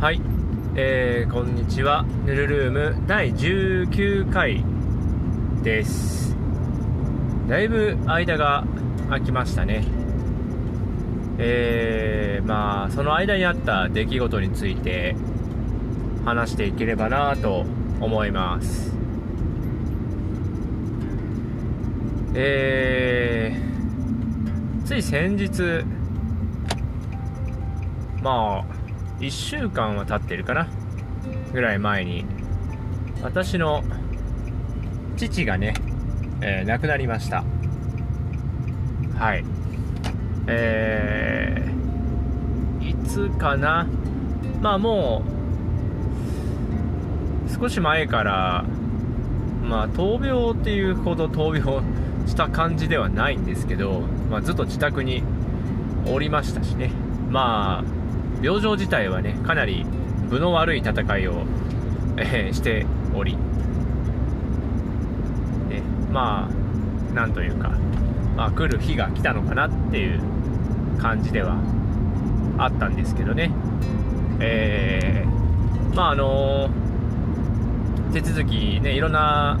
はい、えー、こんにちは。ヌルルーム第19回です。だいぶ間が空きましたね。えー、まあその間にあった出来事について話していければなと思います。えー、つい先日まあ1週間は経ってるかな？ぐらい前に私の父がね、えー、亡くなりました。はい。えー、いつかな？まあもう少し前からまあ闘病っていうほど闘病した感じではないんですけど、まあ、ずっと自宅におりましたしね。まあ病状自体はねかなり分の悪い戦いを、えー、しており、ね、まあなんというか、まあ、来る日が来たのかなっていう感じではあったんですけどね。えー、まああのー、手続きねいろんな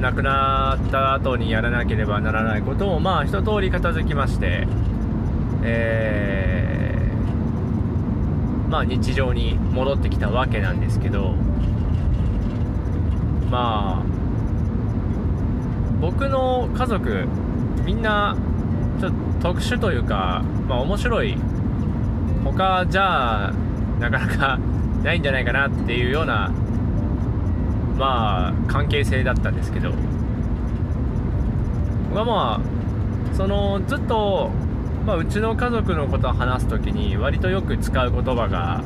亡くなった後にやらなければならないことをまあ一通り片付きましてえーまあ、日常に戻ってきたわけなんですけどまあ僕の家族みんなちょっと特殊というか、まあ、面白い。他じゃあなかなかないんじゃないかなっていうようなまあ関係性だったんですけど。僕はまあそのずっとまあ、うちの家族のことを話す時に割とよく使う言葉が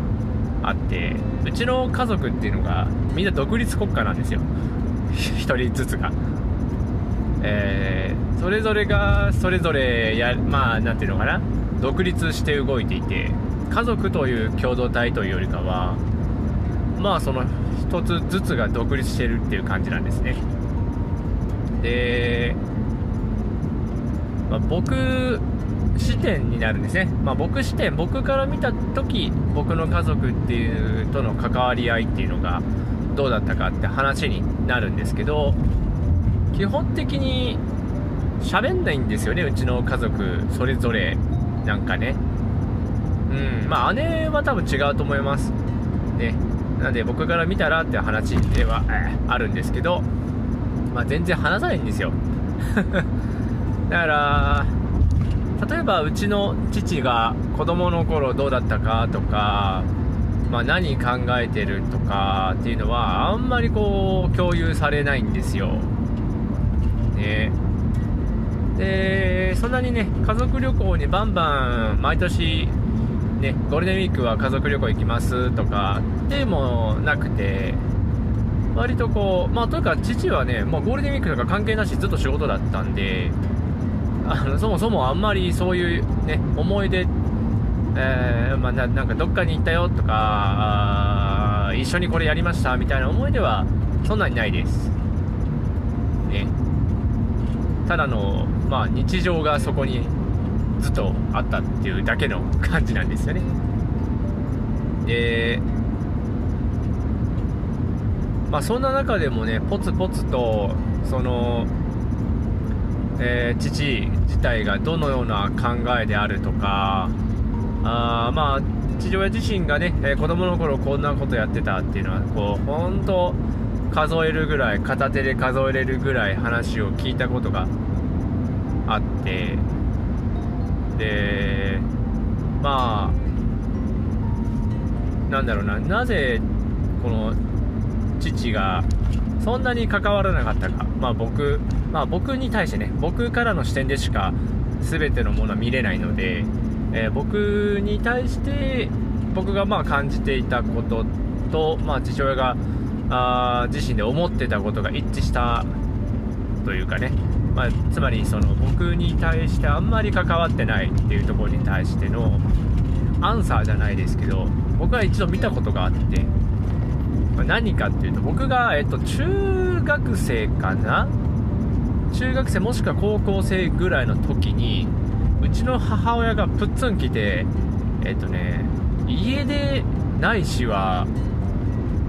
あってうちの家族っていうのがみんな独立国家なんですよ。1人ずつが。えー、それぞれがそれぞれやまあ何ていうのかな。独立して動いていて家族という共同体というよりかはまあその一つずつが独立してるっていう感じなんですね。で、まあ、僕視点になるんですね、まあ、僕視点僕から見た時僕の家族っていうとの関わり合いっていうのがどうだったかって話になるんですけど基本的に喋んないんですよねうちの家族それぞれ。なんかね。うんまあ姉は多分違うと思います。ね。なんで僕から見たらって話ではあるんですけど、まあ、全然話さないんですよ。だから例えばうちの父が子供の頃どうだったかとか、まあ、何考えてるとかっていうのはあんまりこう共有されないんですよ。ね。で、そんなにね、家族旅行にバンバン毎年ね、ゴールデンウィークは家族旅行行きますとかでもなくて、割とこう、まあというか父はね、もうゴールデンウィークとか関係なしずっと仕事だったんで、あのそもそもあんまりそういう、ね、思い出、えー、まあ、ななんかどっかに行ったよとか一緒にこれやりましたみたいな思い出はそんなにないです、ね、ただの、まあ、日常がそこにずっとあったっていうだけの感じなんですよね。でまあそんな中でもねポツポツとそのえー、父自体がどのような考えであるとかあまあ父親自身がね、えー、子供の頃こんなことやってたっていうのはこう本当数えるぐらい片手で数えれるぐらい話を聞いたことがあってでまあなんだろうななぜこの父がそんなに関わらなかったか、まあ、僕、まあ、僕に対してね僕からの視点でしか全てのものは見れないので、えー、僕に対して僕がまあ感じていたことと、まあ、父親があ自身で思ってたことが一致したというかね、まあ、つまりその僕に対してあんまり関わってないっていうところに対してのアンサーじゃないですけど僕は一度見たことがあって何かっていうと僕が、えっと、中学生かな？中学生もしくは高校生ぐらいの時にうちの母親がプッツン来てえっとね家出ないしは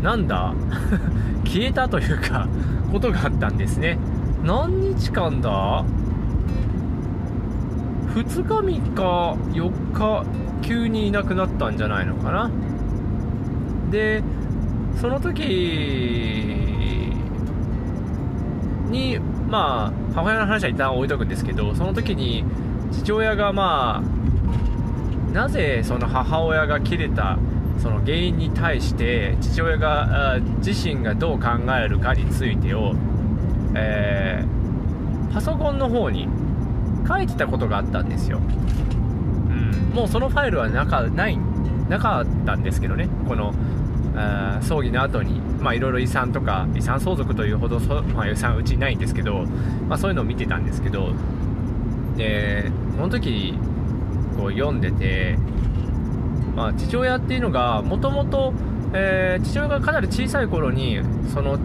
なんだ？消えたというかことがあったんですね。何日間だ？2日3日4日急にいなくなったんじゃないのかな？でその時にまあ母親の話は一旦置いとくんですけどその時に父親がまあなぜその母親が切れたその原因に対して父親が自身がどう考えるかについてを、えー、パソコンの方に書いてたことがあったんですよ、うん、もうそのファイルはなかないなかったんですけどね。この葬儀の後にまあいろいろ遺産とか遺産相続というほどそ、まあ、遺産うちないんですけど、まあ、そういうのを見てたんですけどでその時こう読んでて、まあ、父親っていうのがもともと父親がかなり小さい頃にその、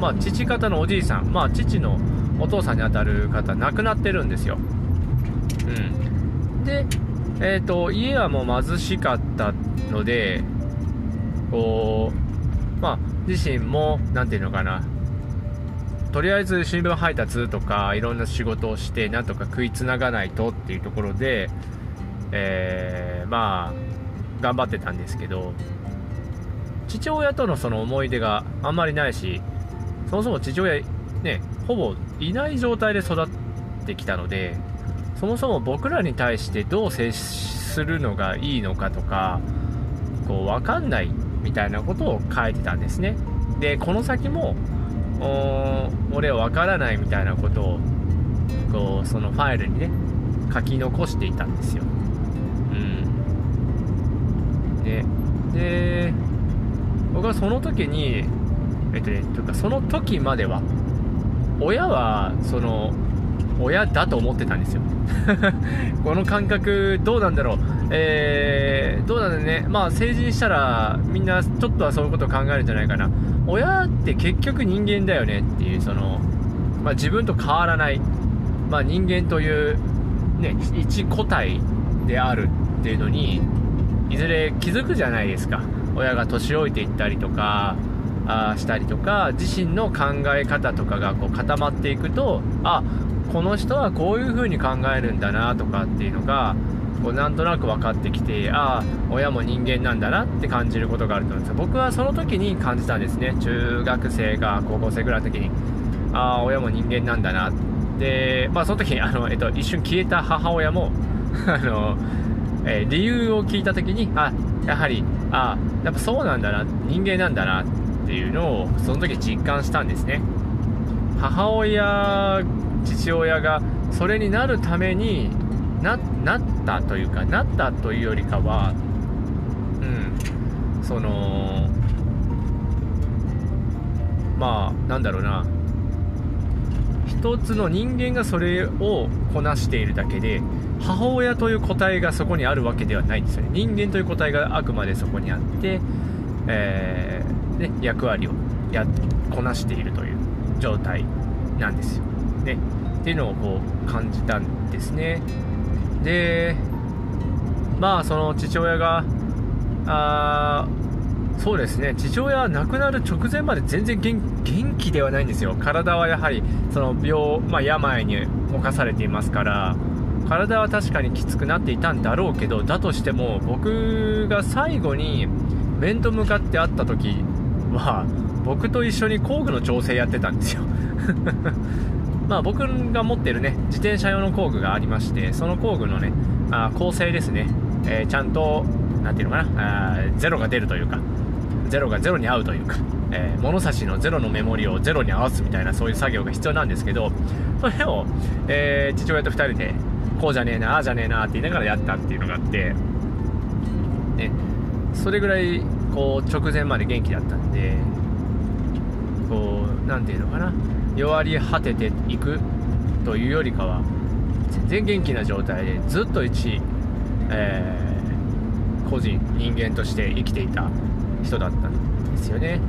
まあ、父方のおじいさん、まあ、父のお父さんにあたる方亡くなってるんですよ、うん、で、えーと家はもう貧しかったのでこう、まあ、自身も、何ていうのかな、とりあえず新聞配達とかいろんな仕事をしてなんとか食いつながないとっていうところで、えー、まあ頑張ってたんですけど父親とのその思い出があんまりないしそもそも父親ねほぼいない状態で育ってきたのでそもそも僕らに対してどう接するのがいいのかとかこう分かんないみたいなことを書いてたんですね。でこの先も俺は分からないみたいなことをこうそのファイルにね書き残していたんですよ。うん。でで僕はその時にえっとねというかその時までは親はその親だと思ってたんですよ。この感覚どうなんだろう。えー、どうなんだろうね。まあ成人したらみんなちょっとはそういうことを考えるんじゃないかな。親って結局人間だよね。っていうその、まあ、自分と変わらない、まあ、人間というね一個体である。っていうのにいずれ気づくじゃないですか。親が年老いていったりとかあしたりとか自身の考え方とかがこう固まっていくとあこの人はこういう風に考えるんだなとかっていうのがこうなんとなく分かってきてああ親も人間なんだなって感じることがあると思うんです僕はその時に感じたんですね。中学生が高校生ぐらいの時に。ああ親も人間なんだなでまあその時にあの、えっと、一瞬消えた母親も あの、えー、理由を聞いた時にあやはりあやっぱそうなんだな人間なんだなっていうのをその時実感したんですね。母親父親がそれになるためにななったというかなったというよりかはうんそのまあなんだろうな。一つの人間がそれをこなしているだけで母親という個体がそこにあるわけではないんですよね。人間という個体があくまでそこにあって、えー、ね、役割をやこなしているという状態なんですよ、ね、っていうのをこう感じたんですね。でまあその父親があそうですね。父親は亡くなる直前まで全然元気ではないんですよ。体はやはりその病、まあ、病に侵されていますから体は確かにきつくなっていたんだろうけどだとしても僕が最後に面と向かって会った時は僕と一緒に工具の調整やってたんですよ。まあ、僕が持ってるね自転車用の工具がありましてその工具のねあ構成ですね、えー、ちゃんと何ていうのかなあゼロが出るというかゼロがゼロに合うというか、えー、物差しのゼロのメモリをゼロに合わすみたいなそういう作業が必要なんですけどそれを、えー、父親と2人でこうじゃねえなああじゃねえなって言いながらやったっていうのがあって、ね、それぐらいこう直前まで元気だったんでこう何ていうのかな弱り果てていくというよりかは全然元気な状態でずっと一、えー、個人人間として生きていた人だったんですよね。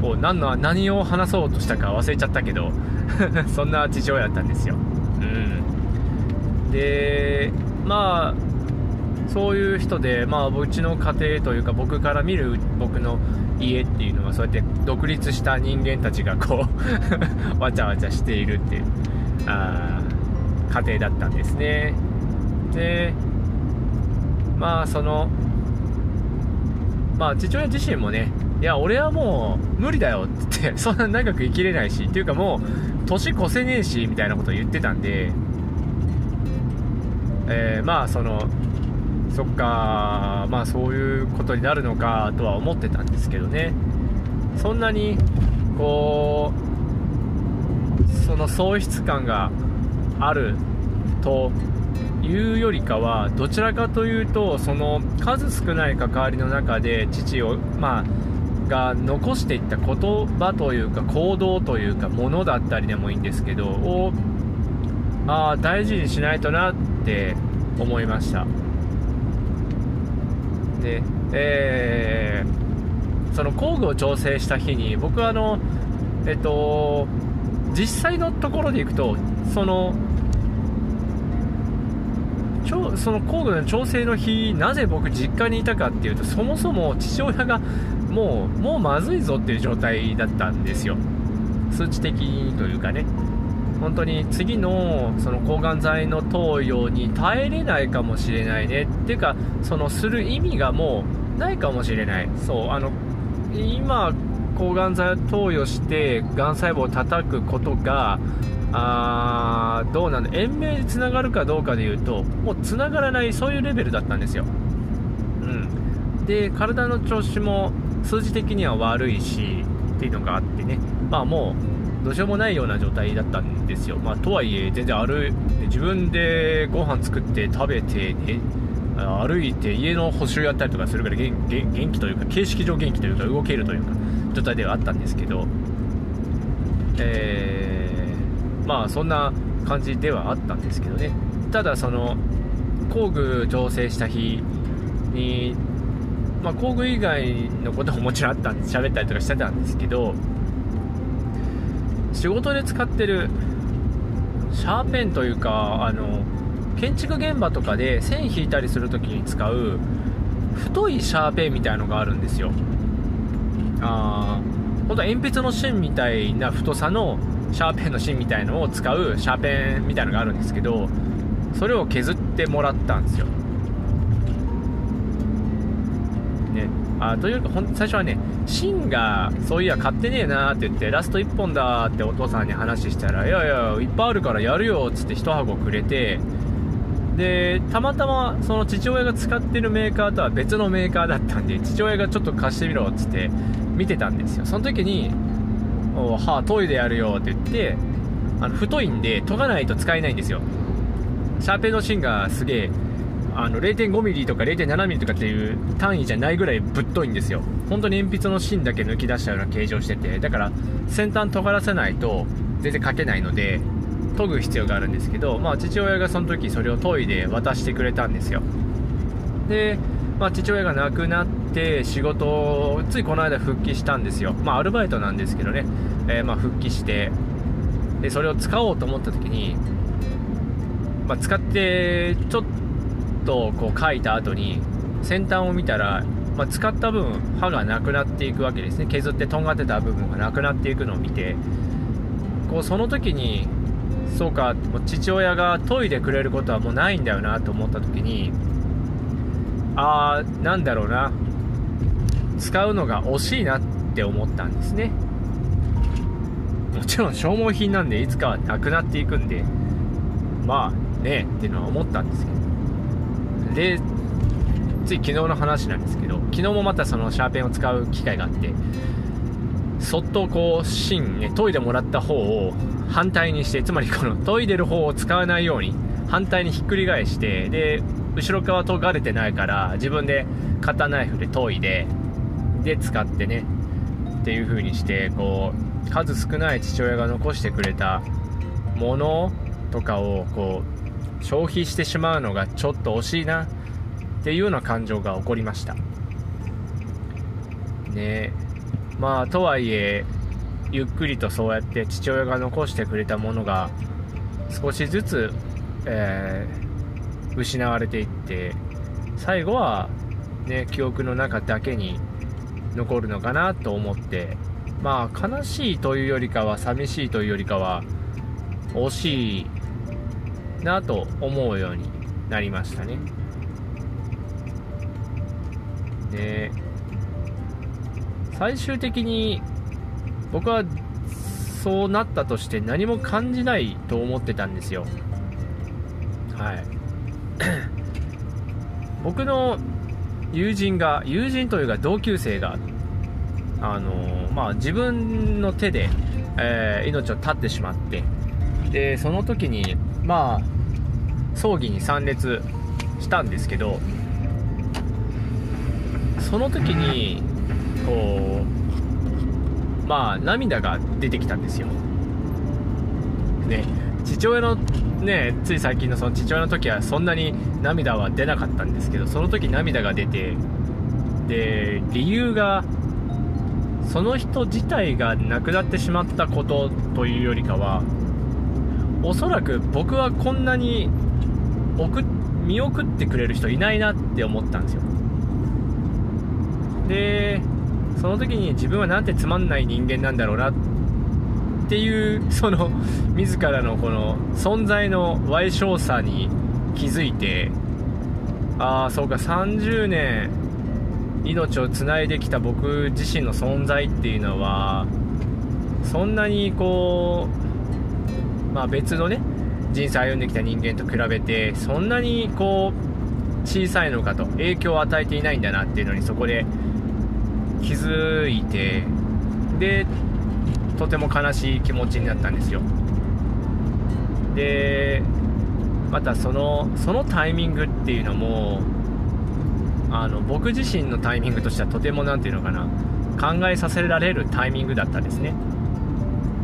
こう何の何を話そうとしたか忘れちゃったけど そんな父親だったんですよ、うん、でまあそういう人で、まあ、うちの家庭というか僕から見る僕の家っていうのはそうやって独立した人間たちがこう わちゃわちゃしているっていうあ家庭だったんですね。でまあそのまあ父親自身もねいや俺はもう無理だよって言って そんな長く生きれないしっていうかもう年越せねえしみたいなことを言ってたんでえー、まあそのそっかまあそういうことになるのかとは思ってたんですけどね。そんなにこうその喪失感があるというよりかはどちらかというとその数少ない関わりの中で父をまあが残していった言葉というか行動というかものだったりでもいいんですけどをあ大事にしないとなって思いました。えー、その工具を調整した日に僕はあのえっと実際のところでいくとそのその工具の調整の日なぜ僕実家にいたかっていうとそもそも父親がもうもうまずいぞっていう状態だったんですよ。数値的にというかね。本当に次のその抗がん剤の投与に耐えれないかもしれないね。っていうかそのする意味がもうないかもしれない。そうあの今抗がん剤を投与してがん細胞を叩くことがあーどうなんだ延命につながるかどうかでいうともうつながらないそういうレベルだったんですよ、うん、で体の調子も数字的には悪いしっていうのがあってね。まあもうどうしようもないような状態だったんですよ、まあ、とはいえ全然歩自分でご飯作って食べて、ね、歩いて家の補修やったりとかするから元気というか形式上元気というか動けるというか状態ではあったんですけどえーまあそんな感じではあったんですけどね。ただその工具調整した日に、まあ、工具以外のことももちろんあったんで喋ったりとかしてたんですけど仕事で使ってるシャーペンというかあの建築現場とかで線引いたりするときに使う太いシャーペンみたいのがあるんですよ。あ本当は鉛筆の芯みたいな太さのシャーペンの芯みたいのを使うシャーペンみたいのがあるんですけどそれを削ってもらったんですよ。あというか最初はね芯がそういや買ってねえなって言ってラスト1本だってお父さんに話したらいやいやいっぱいあるからやるよっつって1箱くれてでたまたまその父親が使ってるメーカーとは別のメーカーだったんで父親がちょっと貸してみろっつって見てたんですよ。その時にはあ研いでやるよって言ってあの太いんで研がないと使えないんですよ。シャーペンの芯がすげえあの 0.5mm とか 0.7mm とかっていう単位じゃないぐらいぶっといんですよ。本当に鉛筆の芯だけ抜き出したような形状しててだから先端尖らせないと全然書けないので研ぐ必要があるんですけど、まあ、父親がその時それを研いで渡してくれたんですよ。で、まあ、父親が亡くなって仕事をついこの間復帰したんですよ。まあアルバイトなんですけどね。えー、ま、復帰してでそれを使おうと思った時に、ま、使ってちょっととこう書いた後に先端を見たら、まあ、使った分刃がなくなっていくわけですね。削ってとんがってた部分がなくなっていくのを見てこうその時にそうかもう父親が研いでくれることはもうないんだよなと思った時にああなんだろうな。使うのが惜しいなって思ったんですね。もちろん消耗品なんでいつかはなくなっていくんでまあねえっていうのは思ったんですけど。でつい昨日の話なんですけど昨日もまたそのシャーペンを使う機会があってそっとこう芯ね研いでもらった方を反対にしてつまりこの研いでる方を使わないように反対にひっくり返してで後ろ側研がれてないから自分でカッターナイフで研いでで使ってねっていう風にしてこう数少ない父親が残してくれたものとかをこう消費してしまうのがちょっと惜しいなっていうような感情が起こりました。ねまあとはいえゆっくりとそうやって父親が残してくれたものが少しずつ、えー、失われていって最後はね記憶の中だけに残るのかなと思ってまあ悲しいというよりかは寂しいというよりかは惜しいなと思うようになりましたね。で最終的に僕はそうなったとして何も感じないと思ってたんですよ。はい。僕の友人が友人というか同級生があのまあ、自分の手で、えー、命を絶ってしまってでその時にまあ葬儀に参列したんですけどその時にこうまあ涙が出てきたんですよ。ね父親のねつい最近のその父親の時はそんなに涙は出なかったんですけどその時涙が出てで理由がその人自体が亡くなってしまったことというよりかはおそらく僕はこんなに送見送ってくれる人いないなって思ったんですよ。でその時に自分はなんてつまんない人間なんだろうなっていうその自らのこの存在の賠償さに気づいてああそうか30年命をつないできた僕自身の存在っていうのはそんなにこう、まあ、別のね人生歩んできた人間と比べてそんなにこう小さいのかと影響を与えていないんだなっていうのにそこで気づいてでとても悲しい気持ちになったんですよ。でまたそのそのタイミングっていうのもあの僕自身のタイミングとしてはとても何て言うのかな考えさせられるタイミングだったんですね。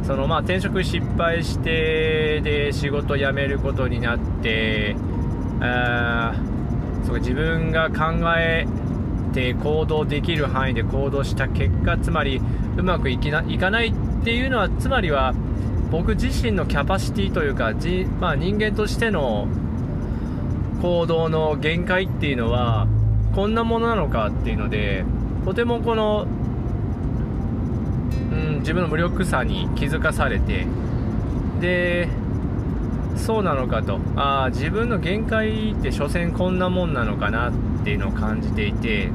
そのまあ転職失敗してで仕事辞めることになってあそう自分が考えて行動できる範囲で行動した結果つまりうまくいきないかないっていうのはつまりは僕自身のキャパシティというか、じまあ、人間としての行動の限界っていうのはこんなものなのかっていうのでとてもこの、自分の無力さに気づかされてでそうなのかと。あ自分の限界って所詮こんなもんなのかなっていうのを感じていて。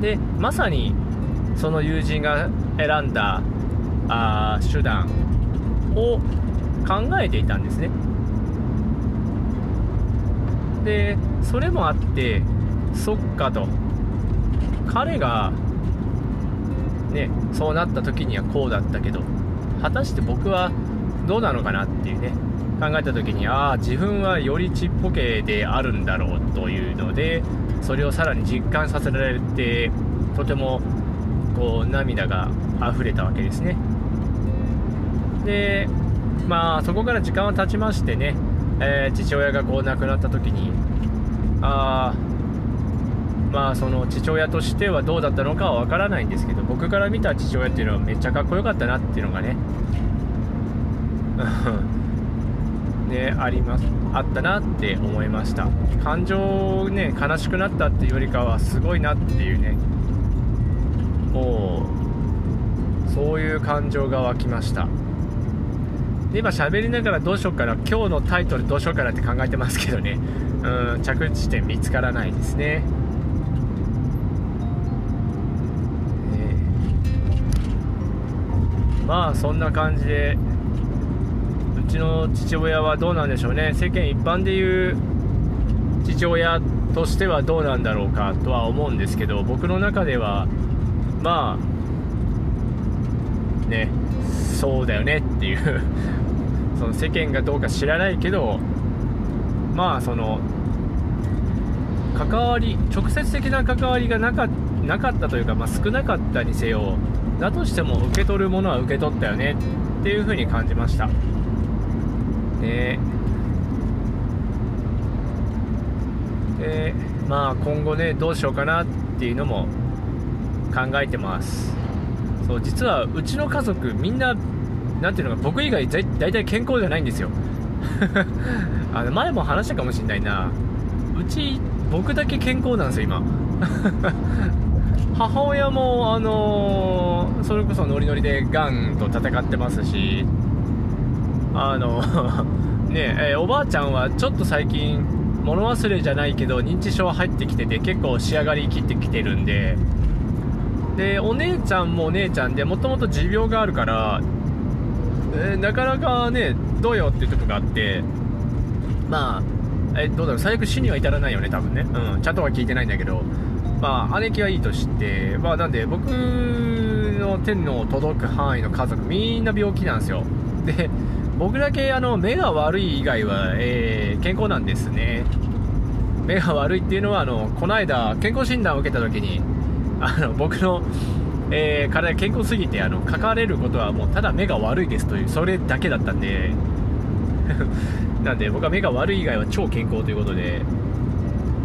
でまさにその友人が選んだあ手段を考えていたんですね。でそれもあってそっかと。彼がねそうなった時にはこうだったけど果たして僕はどうなのかなっていうね考えた時にああ自分はよりちっぽけであるんだろうというのでそれをさらに実感させられてとてもこう涙が溢れたわけですね。でまあそこから時間は経ちましてね、えー、父親がこう亡くなった時にああまあその父親としてはどうだったのかは分からないんですけど僕から見た父親っていうのはめっちゃかっこよかったなっていうのがね ねあります。あったなって思いました。感情ね悲しくなったっていうよりかはすごいなっていうね。もうそういう感情が湧きました。で今喋りながらどうしようかな。今日のタイトルどうしようかなって考えてますけどね。うん着地点見つからないですね。まあそんな感じでうちの父親はどうなんでしょうね。世間一般でいう父親としてはどうなんだろうかとは思うんですけど僕の中ではまあねそうだよねっていう その世間がどうか知らないけどまあその関わり直接的な関わりがなかったというか、まあ、少なかったにせよだとしても受け取るものは受け取ったよねっていう風に感じました。ででまあ今後ねどうしようかなっていうのも考えてます。そう実はうちの家族みんな何ていうのか僕以外大体健康じゃないんですよ。あの前も話したかもしんないな。うち僕だけ健康なんですよ今。母親もあのー、それこそノリノリでがんと戦ってますしあの ねえー、おばあちゃんはちょっと最近物忘れじゃないけど認知症入ってきてて結構仕上がりきってきてるんで。でお姉ちゃんもお姉ちゃんでもともと持病があるから、えー、なかなかねどうよっていうとこがあってまあえどうだろう最悪死には至らないよね多分ね。うんちゃんとは聞いてないんだけど。まあ姉貴はいいとしてまあなんで僕の手の届く範囲の家族みんな病気なんですよ。で僕だけあの目が悪い以外は、えー、健康なんですね。目が悪いっていうのはあのこの間健康診断を受けた時にあの僕の、えー、体健康すぎてあの関われることはもうただ目が悪いですというそれだけだったんで。なんで僕は目が悪い以外は超健康ということで、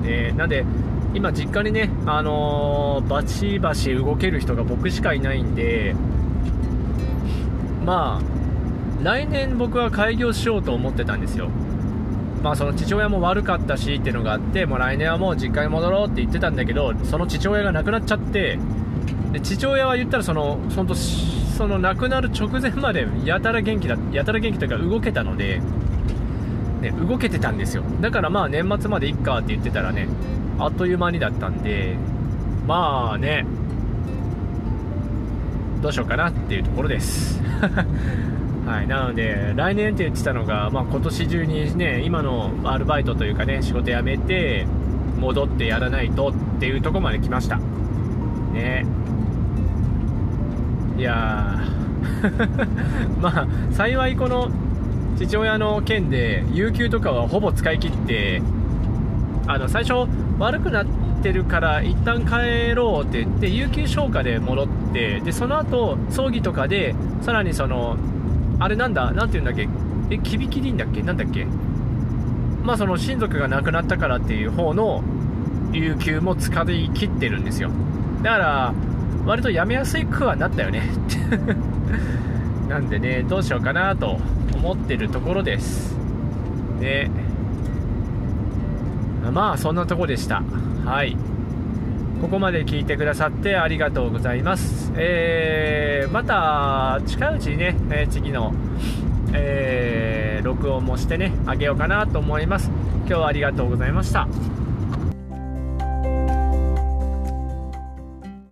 えー、なんで今実家にね、あのー、バチバチ動ける人が僕しかいないんでまあ来年僕は開業しようと思ってたんですよ。まあその父親も悪かったしっていうのがあってもう来年はもう実家に戻ろうって言ってたんだけどその父親が亡くなっちゃってで父親は言ったらそのそのその亡くなる直前までやたら元気だやたら元気というか動けたので、ね、動けてたんですよ。だからまあ年末までいっかって言ってたらねあっという間にだったんでまあねどうしようかなっていうところです はい、なので、来年って言ってたのが、まあ、今年中にね、今のアルバイトというかね、仕事辞めて、戻ってやらないとっていうとこまで来ました。ね。いや まあ、幸いこの父親の件で、有給とかはほぼ使い切って、あの、最初、悪くなってるから一旦帰ろうって言って、有給消化で戻って、で、その後、葬儀とかで、さらにその、あれなんだ、なんて言うんだっけ、え、キビキリンだっけ？なんだっけ？まあその親族が亡くなったからっていう方の有給も使い切ってるんですよ。だから、割とやめやすいくはなったよね。なんでね、どうしようかなと思ってるところです。ね。まあ、そんなとこでした。はい。ここまで聞いてくださってありがとうございます。えー、また近いうちにね、えー、次の、えー、録音もしてね、あげようかなと思います。今日はありがとうございました。